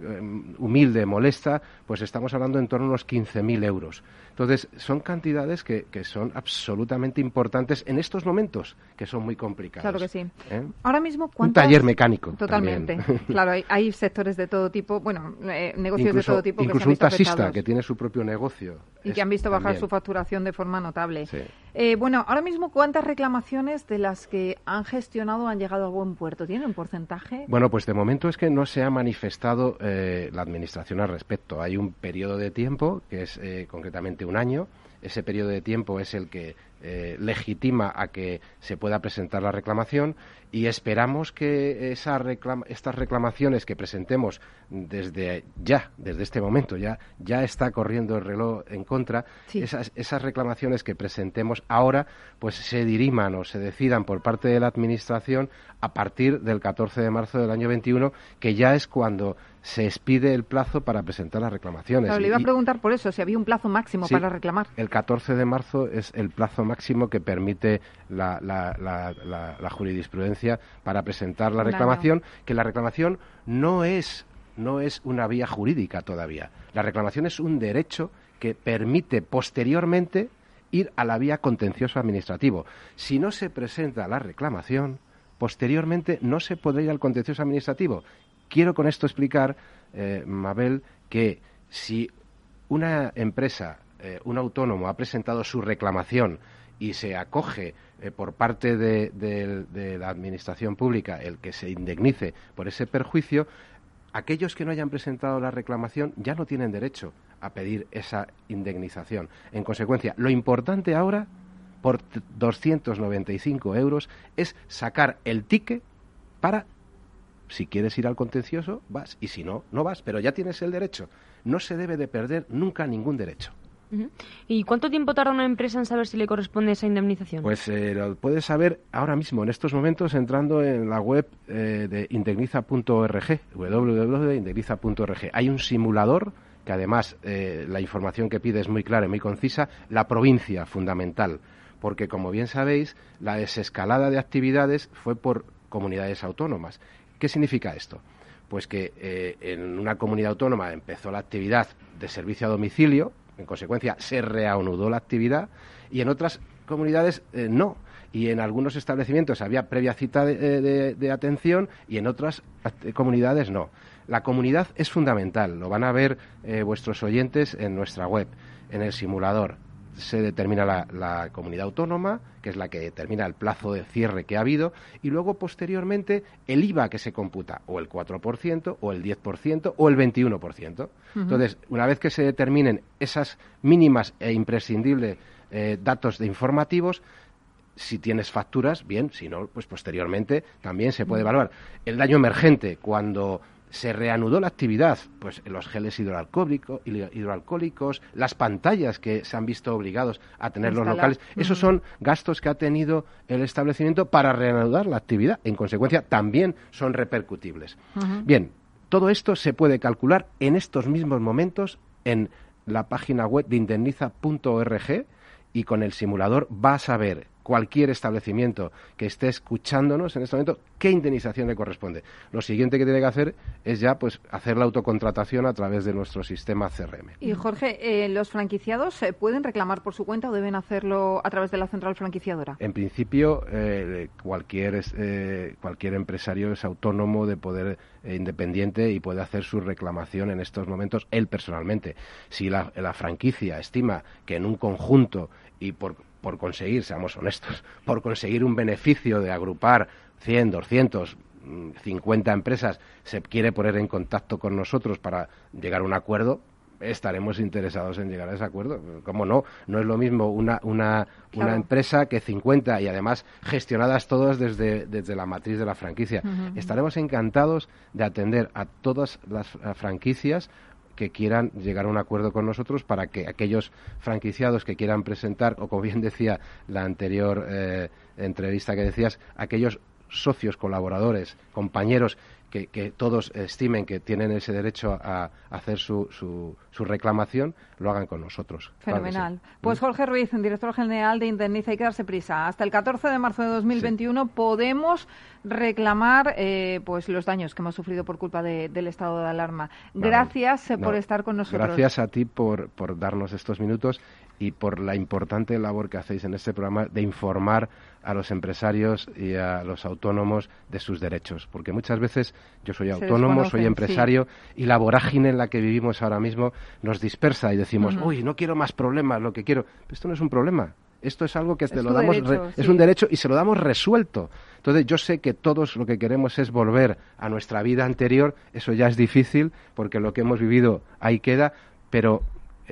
humilde, molesta, pues estamos hablando en torno a unos 15.000 euros. Entonces, son cantidades que, que, son absolutamente importantes en estos momentos, que son muy complicados. Claro que sí. ¿Eh? Ahora mismo, Un taller mecánico. Totalmente. <laughs> claro, hay, sectores de todo tipo, bueno, eh, negocios de todo tipo. Incluso un taxista que tiene su propio negocio. Y que han visto bajar su facturación de forma notable. Eh, bueno, ahora mismo, ¿cuántas reclamaciones de las que han gestionado han llegado a buen puerto? ¿Tiene un porcentaje? Bueno, pues de momento es que no se ha manifestado la Administración al respecto. Hay un periodo de tiempo, que es concretamente un año. Ese periodo de tiempo es el que eh, legitima a que se pueda presentar la reclamación y esperamos que esa estas reclamaciones que presentemos desde ya, desde este momento, ya, ya está corriendo el reloj en contra, esas, esas reclamaciones que presentemos ahora, pues se diriman o se decidan por parte de la Administración a partir del 14 de marzo del año 21, que ya es cuando se expide el plazo para presentar las reclamaciones. le iba a preguntar por eso, si había un plazo máximo para reclamar. El 14 de marzo es el plazo máximo que permite la, jurisprudencia para presentar la reclamación, que la reclamación no es, no es una vía jurídica todavía. La reclamación es un derecho que permite posteriormente ir a la vía contencioso administrativo. Si no se presenta la reclamación, posteriormente no se podrá ir al contencioso administrativo Quiero con esto explicar, eh, Mabel, que si una empresa, eh, un autónomo, ha presentado su reclamación y se acoge eh, por parte de, la Administración Pública el que se indemnice por ese perjuicio, aquellos que no hayan presentado la reclamación ya no tienen derecho a pedir esa indemnización. En consecuencia, lo importante ahora, por 295 euros, es sacar el ticket para si quieres ir al contencioso, vas, y si no, no vas, pero ya tienes el derecho. No se debe de perder nunca ningún derecho. ¿Y cuánto tiempo tarda una empresa en saber si le corresponde esa indemnización? Pues eh, lo puedes saber ahora mismo, en estos momentos, entrando en la web eh, de indemniza.org, www.indemniza.org. Hay un simulador que además eh, la información que pide es muy clara y muy concisa, la provincia fundamental, porque como bien sabéis, la desescalada de actividades fue por comunidades autónomas ¿Qué significa esto? Pues que eh, en una comunidad autónoma empezó la actividad de servicio a domicilio, en consecuencia se reanudó la actividad y en otras comunidades eh, no. Y en algunos establecimientos había previa cita de, de atención y en otras comunidades no. La comunidad es fundamental, lo van a ver eh, vuestros oyentes en nuestra web, en el simulador se determina la, comunidad autónoma, que es la que determina el plazo de cierre que ha habido, y luego posteriormente el IVA que se computa, o el 4%, o el 10%, o el 21%. Entonces, una vez que se determinen esas mínimas e imprescindibles eh, datos de informativos, si tienes facturas, bien, si no, pues posteriormente también se puede evaluar. El daño emergente, cuando se reanudó la actividad, pues los geles hidroalcohólicos, las pantallas que se han visto obligados a tener los locales, esos son gastos que ha tenido el establecimiento para reanudar la actividad. En consecuencia, también son repercutibles. Bien, Todo esto se puede calcular en estos mismos momentos en la página web de indemniza.org y con el simulador vas a ver cualquier establecimiento que esté escuchándonos en este momento, ¿qué indemnización le corresponde? Lo siguiente que tiene que hacer es ya pues hacer la autocontratación a través de nuestro sistema CRM. Y Jorge, eh, ¿los franquiciados eh, pueden reclamar por su cuenta o deben hacerlo a través de la central franquiciadora? En principio, eh, cualquier, cualquier empresario es autónomo de poder independiente y puede hacer su reclamación en estos momentos él personalmente. Si la, la franquicia estima que en un conjunto y por por conseguir, seamos honestos, por conseguir un beneficio de agrupar 100, 200, 50 empresas, se quiere poner en contacto con nosotros para llegar a un acuerdo, estaremos interesados en llegar a ese acuerdo. ¿Cómo no? No es lo mismo una, una, una empresa que 50 y además gestionadas todas desde, desde la matriz de la franquicia. Estaremos encantados de atender a todas las franquicias que quieran llegar a un acuerdo con nosotros para que aquellos franquiciados que quieran presentar, o como bien decía la anterior eh, entrevista que decías, aquellos socios, colaboradores, compañeros que, todos estimen que tienen ese derecho a, hacer su, su, reclamación, lo hagan con nosotros. Fenomenal. Pues Jorge Ruiz, director general de Indemniza, hay que darse prisa. Hasta el 14 de marzo de 2021 podemos reclamar eh, pues los daños que hemos sufrido por culpa del estado de alarma. Gracias eh, por estar con nosotros. Gracias a ti por, por darnos estos minutos y por la importante labor que hacéis en este programa de informar a los empresarios y a los autónomos de sus derechos. Porque muchas veces yo soy autónomo, soy empresario y la vorágine en la que vivimos ahora mismo nos dispersa y decimos, uy, no quiero más problemas, lo que quiero. esto no es un problema. Esto es algo que lo damos es un derecho y se lo damos resuelto. Entonces yo sé que todos lo que queremos es volver a nuestra vida anterior. Eso ya es difícil porque lo que hemos vivido ahí queda, pero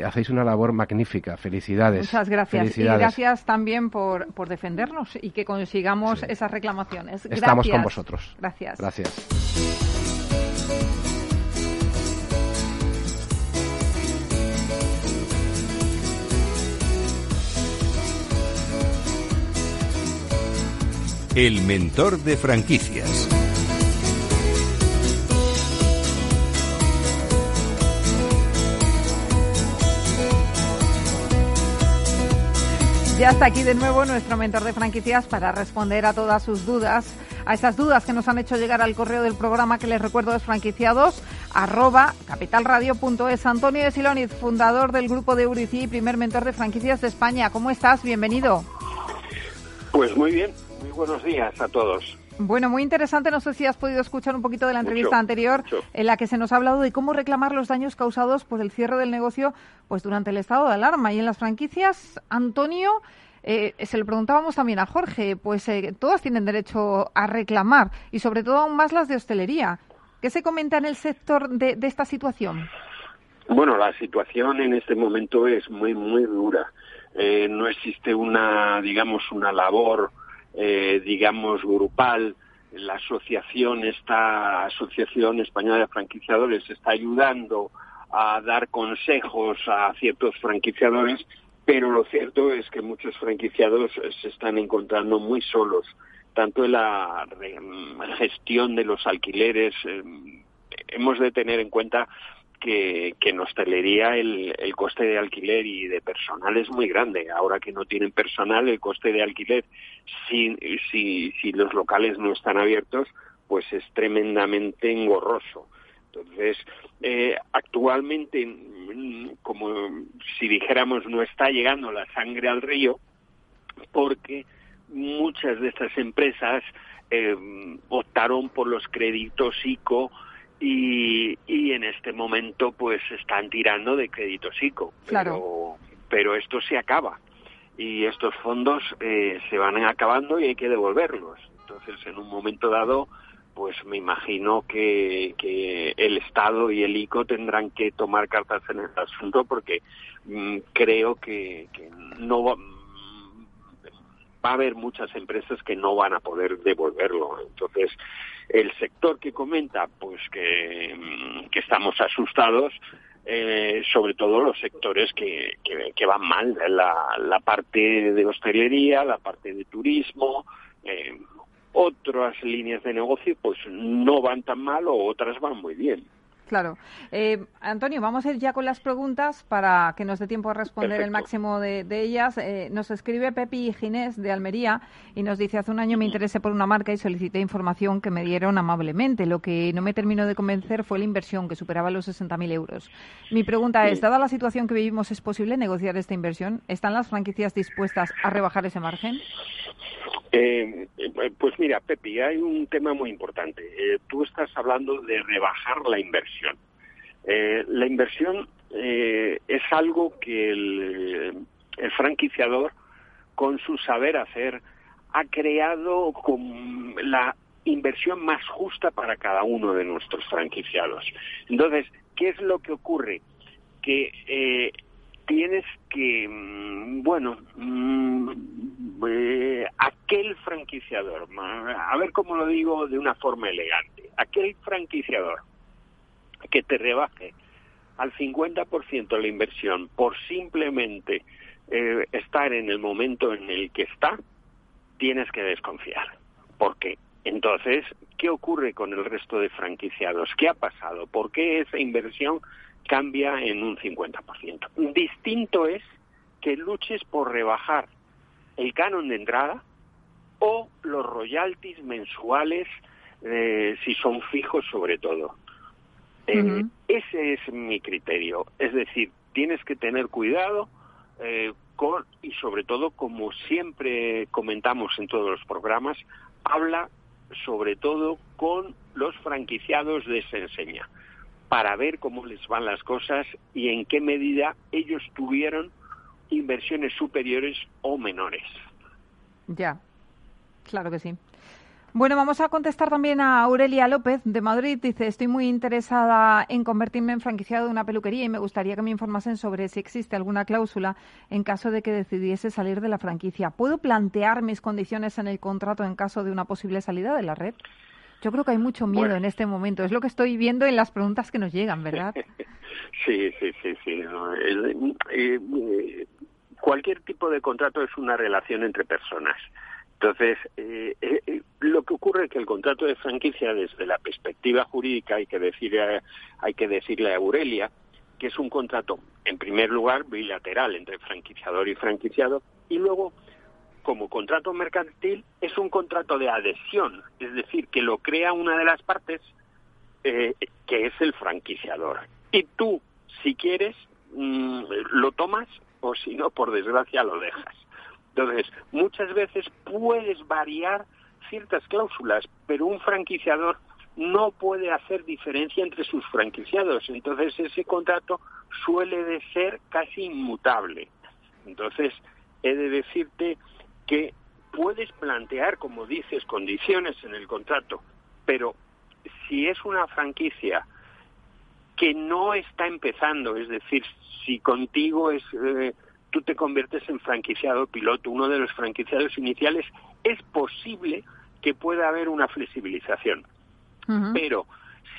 hacéis una labor magnífica. Felicidades. Muchas gracias. Y gracias también por, por defendernos y que consigamos esas reclamaciones. Estamos con vosotros. Gracias. Gracias. El mentor de franquicias. Ya está aquí de nuevo nuestro mentor de franquicias para responder a todas sus dudas, a esas dudas que nos han hecho llegar al correo del programa que les recuerdo es franquiciados arroba capitalradio.es. Antonio de Siloniz, fundador del grupo de Eurici y primer mentor de franquicias de España. ¿Cómo estás? Bienvenido. Pues muy bien, muy buenos días a todos. Bueno, muy interesante. No sé si has podido escuchar un poquito de la entrevista anterior en la que se nos ha hablado de cómo reclamar los daños causados por el cierre del negocio pues durante el estado de alarma. Y en las franquicias, Antonio, eh, se lo preguntábamos también a Jorge, pues eh, todas tienen derecho a reclamar y sobre todo aún más las de hostelería. ¿Qué se comenta en el sector de, esta situación? Bueno, la situación en este momento es muy, muy dura. Eh, no existe una, digamos, una labor eh, digamos, grupal. La asociación, esta Asociación Española de Franquiciadores, está ayudando a dar consejos a ciertos franquiciadores, pero lo cierto es que muchos franquiciados se están encontrando muy solos, tanto en la gestión de los alquileres. Eh, hemos de tener en cuenta que, en hostelería el, el, coste de alquiler y de personal es muy grande. Ahora que no tienen personal, el coste de alquiler, si, si, si los locales no están abiertos, pues es tremendamente engorroso. Entonces, eh, actualmente, como si dijéramos, no está llegando la sangre al río, porque muchas de estas empresas eh, optaron por los créditos ICO y, y en este momento pues están tirando de crédito ICO. Pero, pero esto se acaba y estos fondos eh, se van acabando y hay que devolverlos. Entonces, en un momento dado, pues me imagino que, que el Estado y el ICO tendrán que tomar cartas en el asunto porque mm, creo que, que no va, a haber muchas empresas que no van a poder devolverlo. Entonces, el sector que comenta, pues que, mm, que estamos asustados, eh, sobre todo los sectores que, que, van mal, la, la, parte de hostelería, la parte de turismo, eh, otras líneas de negocio pues no van tan mal o otras van muy bien. Claro. Eh, Antonio, vamos a ir ya con las preguntas para que nos dé tiempo a responder el máximo de, ellas. Eh, nos escribe Pepi Ginés de Almería y nos dice, hace un año me interesé por una marca y solicité información que me dieron amablemente. Lo que no me terminó de convencer fue la inversión, que superaba los 60.000 euros. Mi pregunta es, dada la situación que vivimos, ¿es posible negociar esta inversión? ¿Están las franquicias dispuestas a rebajar ese margen? Eh, pues mira, Pepi, hay un tema muy importante. Eh, tú estás hablando de rebajar la inversión. Eh, la inversión es algo que el, franquiciador, con su saber hacer, ha creado con la inversión más justa para cada uno de nuestros franquiciados. Entonces, ¿qué es lo que ocurre? Que tienes que, mm, bueno, mm, eh, aquel franquiciador, a ver cómo lo digo de una forma elegante, aquel franquiciador que te rebaje al 50% la inversión por simplemente eh, estar en el momento en el que está, tienes que desconfiar. ¿Por qué? Entonces, ¿qué ocurre con el resto de franquiciados? ¿Qué ha pasado? ¿Por qué esa inversión cambia en un 50%. Distinto es que luches por rebajar el canon de entrada o los royalties mensuales eh, si son fijos sobre todo. Eh, ese es mi criterio. Es decir, tienes que tener cuidado eh, con, y sobre todo, como siempre comentamos en todos los programas, habla sobre todo con los franquiciados de esa enseña para ver cómo les van las cosas y en qué medida ellos tuvieron inversiones superiores o menores. Ya, claro que sí. Bueno, vamos a contestar también a Aurelia López de Madrid. Dice, estoy muy interesada en convertirme en franquiciado de una peluquería y me gustaría que me informasen sobre si existe alguna cláusula en caso de que decidiese salir de la franquicia. ¿Puedo plantear mis condiciones en el contrato en caso de una posible salida de la red? Yo creo que hay mucho miedo en este momento. Es lo que estoy viendo en las preguntas que nos llegan, ¿verdad? <laughs> sí, sí, sí, sí. Eh, eh, cualquier tipo de contrato es una relación entre personas. Entonces, eh, lo que ocurre es que el contrato de franquicia, desde la perspectiva jurídica, hay que decirle, hay que decirle a Aurelia que es un contrato, en primer lugar, bilateral entre franquiciador y franquiciado, y luego como contrato mercantil es un contrato de adhesión, es decir, que lo crea una de las partes eh, que es el franquiciador. Y tú, si quieres, mm, lo tomas o si no, por desgracia, lo dejas. Entonces, muchas veces puedes variar ciertas cláusulas, pero un franquiciador no puede hacer diferencia entre sus franquiciados. Entonces, ese contrato suele de ser casi inmutable. Entonces, he de decirte que puedes plantear, como dices, condiciones en el contrato, pero si es una franquicia que no está empezando, es decir, si contigo es eh, tú te conviertes en franquiciado piloto, uno de los franquiciados iniciales, es posible que pueda haber una flexibilización. Pero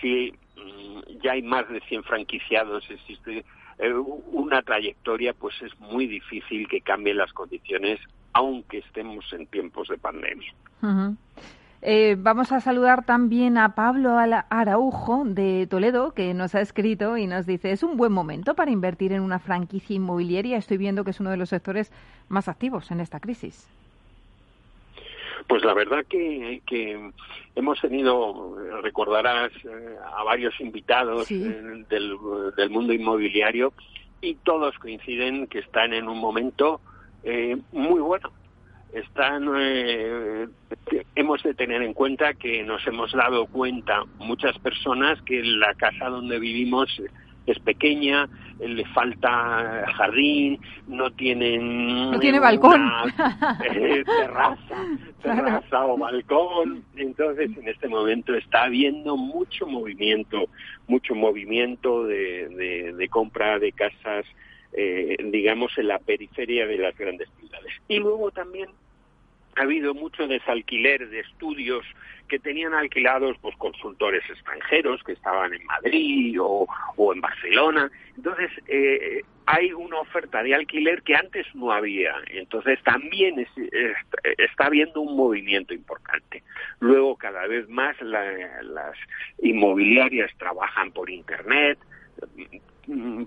si mm, ya hay más de 100 franquiciados, existe eh, una trayectoria, pues es muy difícil que cambien las condiciones aunque estemos en tiempos de pandemia. Eh, vamos a saludar también a Pablo Araujo de Toledo, que nos ha escrito y nos dice, es un buen momento para invertir en una franquicia inmobiliaria. Estoy viendo que es uno de los sectores más activos en esta crisis. Pues la verdad que, hemos tenido, recordarás, eh, a varios invitados del, del mundo inmobiliario y todos coinciden que están en un momento eh, muy bueno. Están, eh, hemos de tener en cuenta que nos hemos dado cuenta muchas personas que la casa donde vivimos es pequeña, le falta jardín, no tienen no tiene balcón, <laughs> eh, terraza, <laughs> terraza o balcón. Entonces, en este momento está habiendo mucho movimiento, mucho movimiento de, de compra de casas eh, digamos, en la periferia de las grandes ciudades. Y luego también ha habido mucho desalquiler de estudios que tenían alquilados pues consultores extranjeros que estaban en Madrid o, en Barcelona. Entonces, eh, hay una oferta de alquiler que antes no había. Entonces, también está habiendo un movimiento importante. Luego, cada vez más las inmobiliarias trabajan por Internet.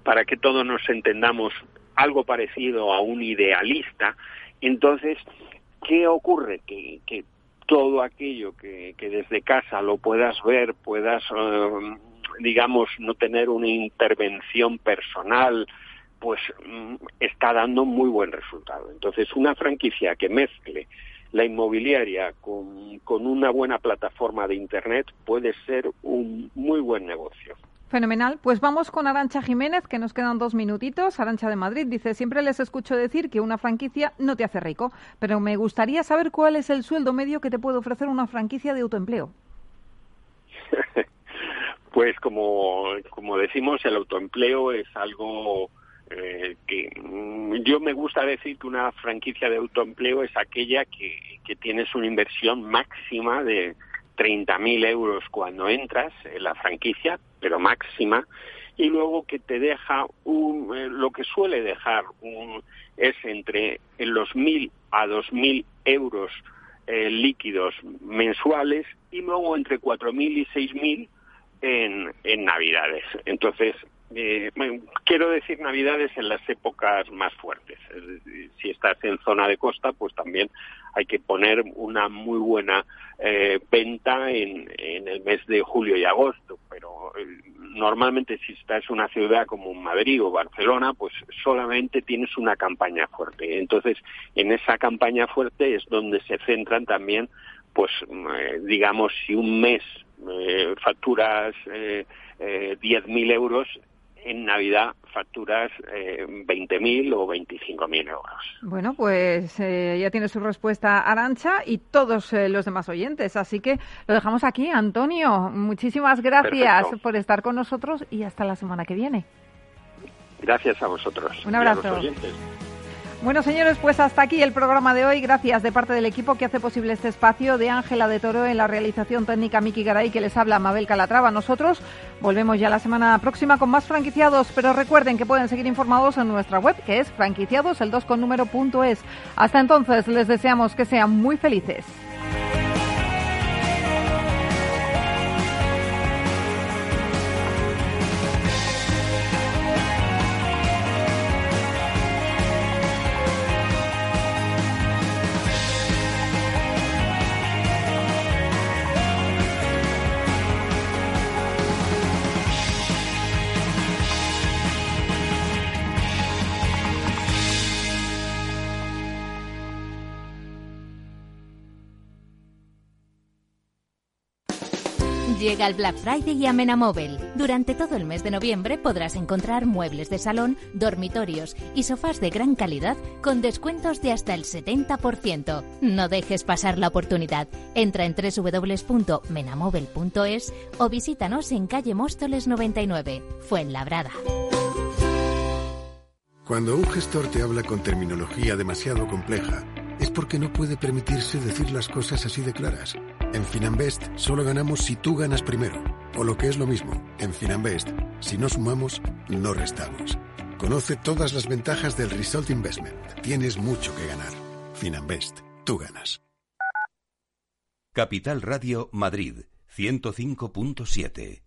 Para que todos nos entendamos, algo parecido a un idealista. Entonces, ¿qué ocurre? Que, que todo aquello que, que, desde casa lo puedas ver, puedas, eh, digamos, no tener una intervención personal, pues mm, está dando muy buen resultado. Entonces, una franquicia que mezcle la inmobiliaria con, con una buena plataforma de Internet puede ser un muy buen negocio. Fenomenal. Pues vamos con Arancha Jiménez, que nos quedan dos minutitos. Arancha de Madrid dice, siempre les escucho decir que una franquicia no te hace rico, pero me gustaría saber cuál es el sueldo medio que te puede ofrecer una franquicia de autoempleo. <laughs> pues como, como decimos, el autoempleo es algo eh, que mm, yo me gusta decir que una franquicia de autoempleo es aquella que, que tienes una inversión máxima de 30.000 euros cuando entras en la franquicia, pero máxima, y luego que te deja un, eh, lo que suele dejar un, es entre en los 1.000 a 2.000 euros eh, líquidos mensuales y luego entre 4.000 y 6.000 en, en Navidades. Entonces, eh, quiero decir Navidades en las épocas más fuertes. Si estás en zona de costa, pues también hay que poner una muy buena eh, venta en, en, el mes de julio y agosto. Pero eh, normalmente si estás en una ciudad como Madrid o Barcelona, pues solamente tienes una campaña fuerte. Entonces, en esa campaña fuerte es donde se centran también, pues, eh, digamos, si un mes facturas eh, 10.000 euros, en Navidad facturas eh, 20.000 o 25.000 euros. Bueno, pues eh, ya tiene su respuesta Arancha y todos eh, los demás oyentes. Así que lo dejamos aquí. Antonio, muchísimas gracias por estar con nosotros y hasta la semana que viene. Gracias a vosotros. Un abrazo. Bueno, señores, pues hasta aquí el programa de hoy. Gracias de parte del equipo que hace posible este espacio de Ángela de Toro en la realización técnica Miki Garay que les habla Mabel Calatrava. Nosotros volvemos ya la semana próxima con más franquiciados, pero recuerden que pueden seguir informados en nuestra web que es franquiciados el 2 con número es. Hasta entonces les deseamos que sean muy felices. Llega Black Friday y a Móvil. Durante todo el mes de noviembre podrás encontrar muebles de salón, dormitorios y sofás de gran calidad con descuentos de hasta el 70%. No dejes pasar la oportunidad. Entra en www.menamóvil.es o visítanos en calle Móstoles 99, Fuenlabrada. Cuando un gestor te habla con terminología demasiado compleja, es porque no puede permitirse decir las cosas así de claras. En Finanbest solo ganamos si tú ganas primero. O lo que es lo mismo, en Finanbest, si no sumamos, no restamos. Conoce todas las ventajas del Result Investment. Tienes mucho que ganar. Finanbest, tú ganas. Capital Radio Madrid, 105.7.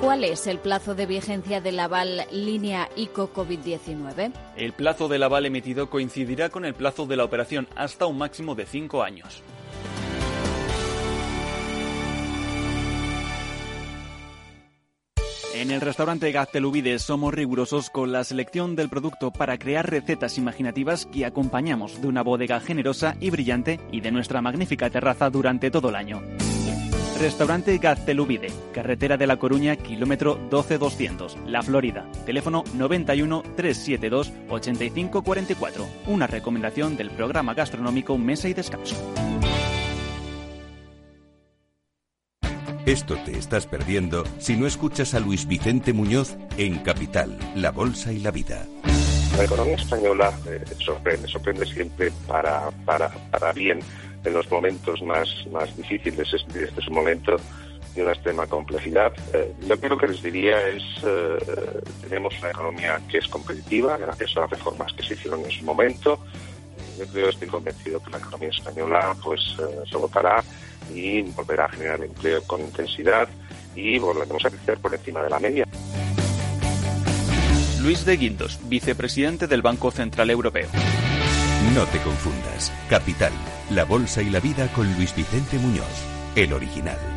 ¿Cuál es el plazo de vigencia del aval línea ICO COVID-19? El plazo del aval emitido coincidirá con el plazo de la operación hasta un máximo de cinco años. En el restaurante Gaztelubides somos rigurosos con la selección del producto para crear recetas imaginativas que acompañamos de una bodega generosa y brillante y de nuestra magnífica terraza durante todo el año. Restaurante Gaztelubide, carretera de La Coruña, kilómetro 12200, La Florida. Teléfono 91 372 8544. Una recomendación del programa gastronómico Mesa y Descanso. Esto te estás perdiendo si no escuchas a Luis Vicente Muñoz en Capital, La Bolsa y la Vida. La economía española eh, sorprende, sorprende siempre para, para, para bien en los momentos más, más difíciles. Este, este es un momento de una extrema complejidad. Eh, que lo que les diría es, eh, tenemos una economía que es competitiva gracias a las reformas que se hicieron en su momento. Yo creo, estoy convencido que la economía española pues eh, se votará y volverá a generar empleo con intensidad y volveremos a crecer por encima de la media. Luis de Guindos, vicepresidente del Banco Central Europeo. No te confundas. Capital, la bolsa y la vida con Luis Vicente Muñoz, el original.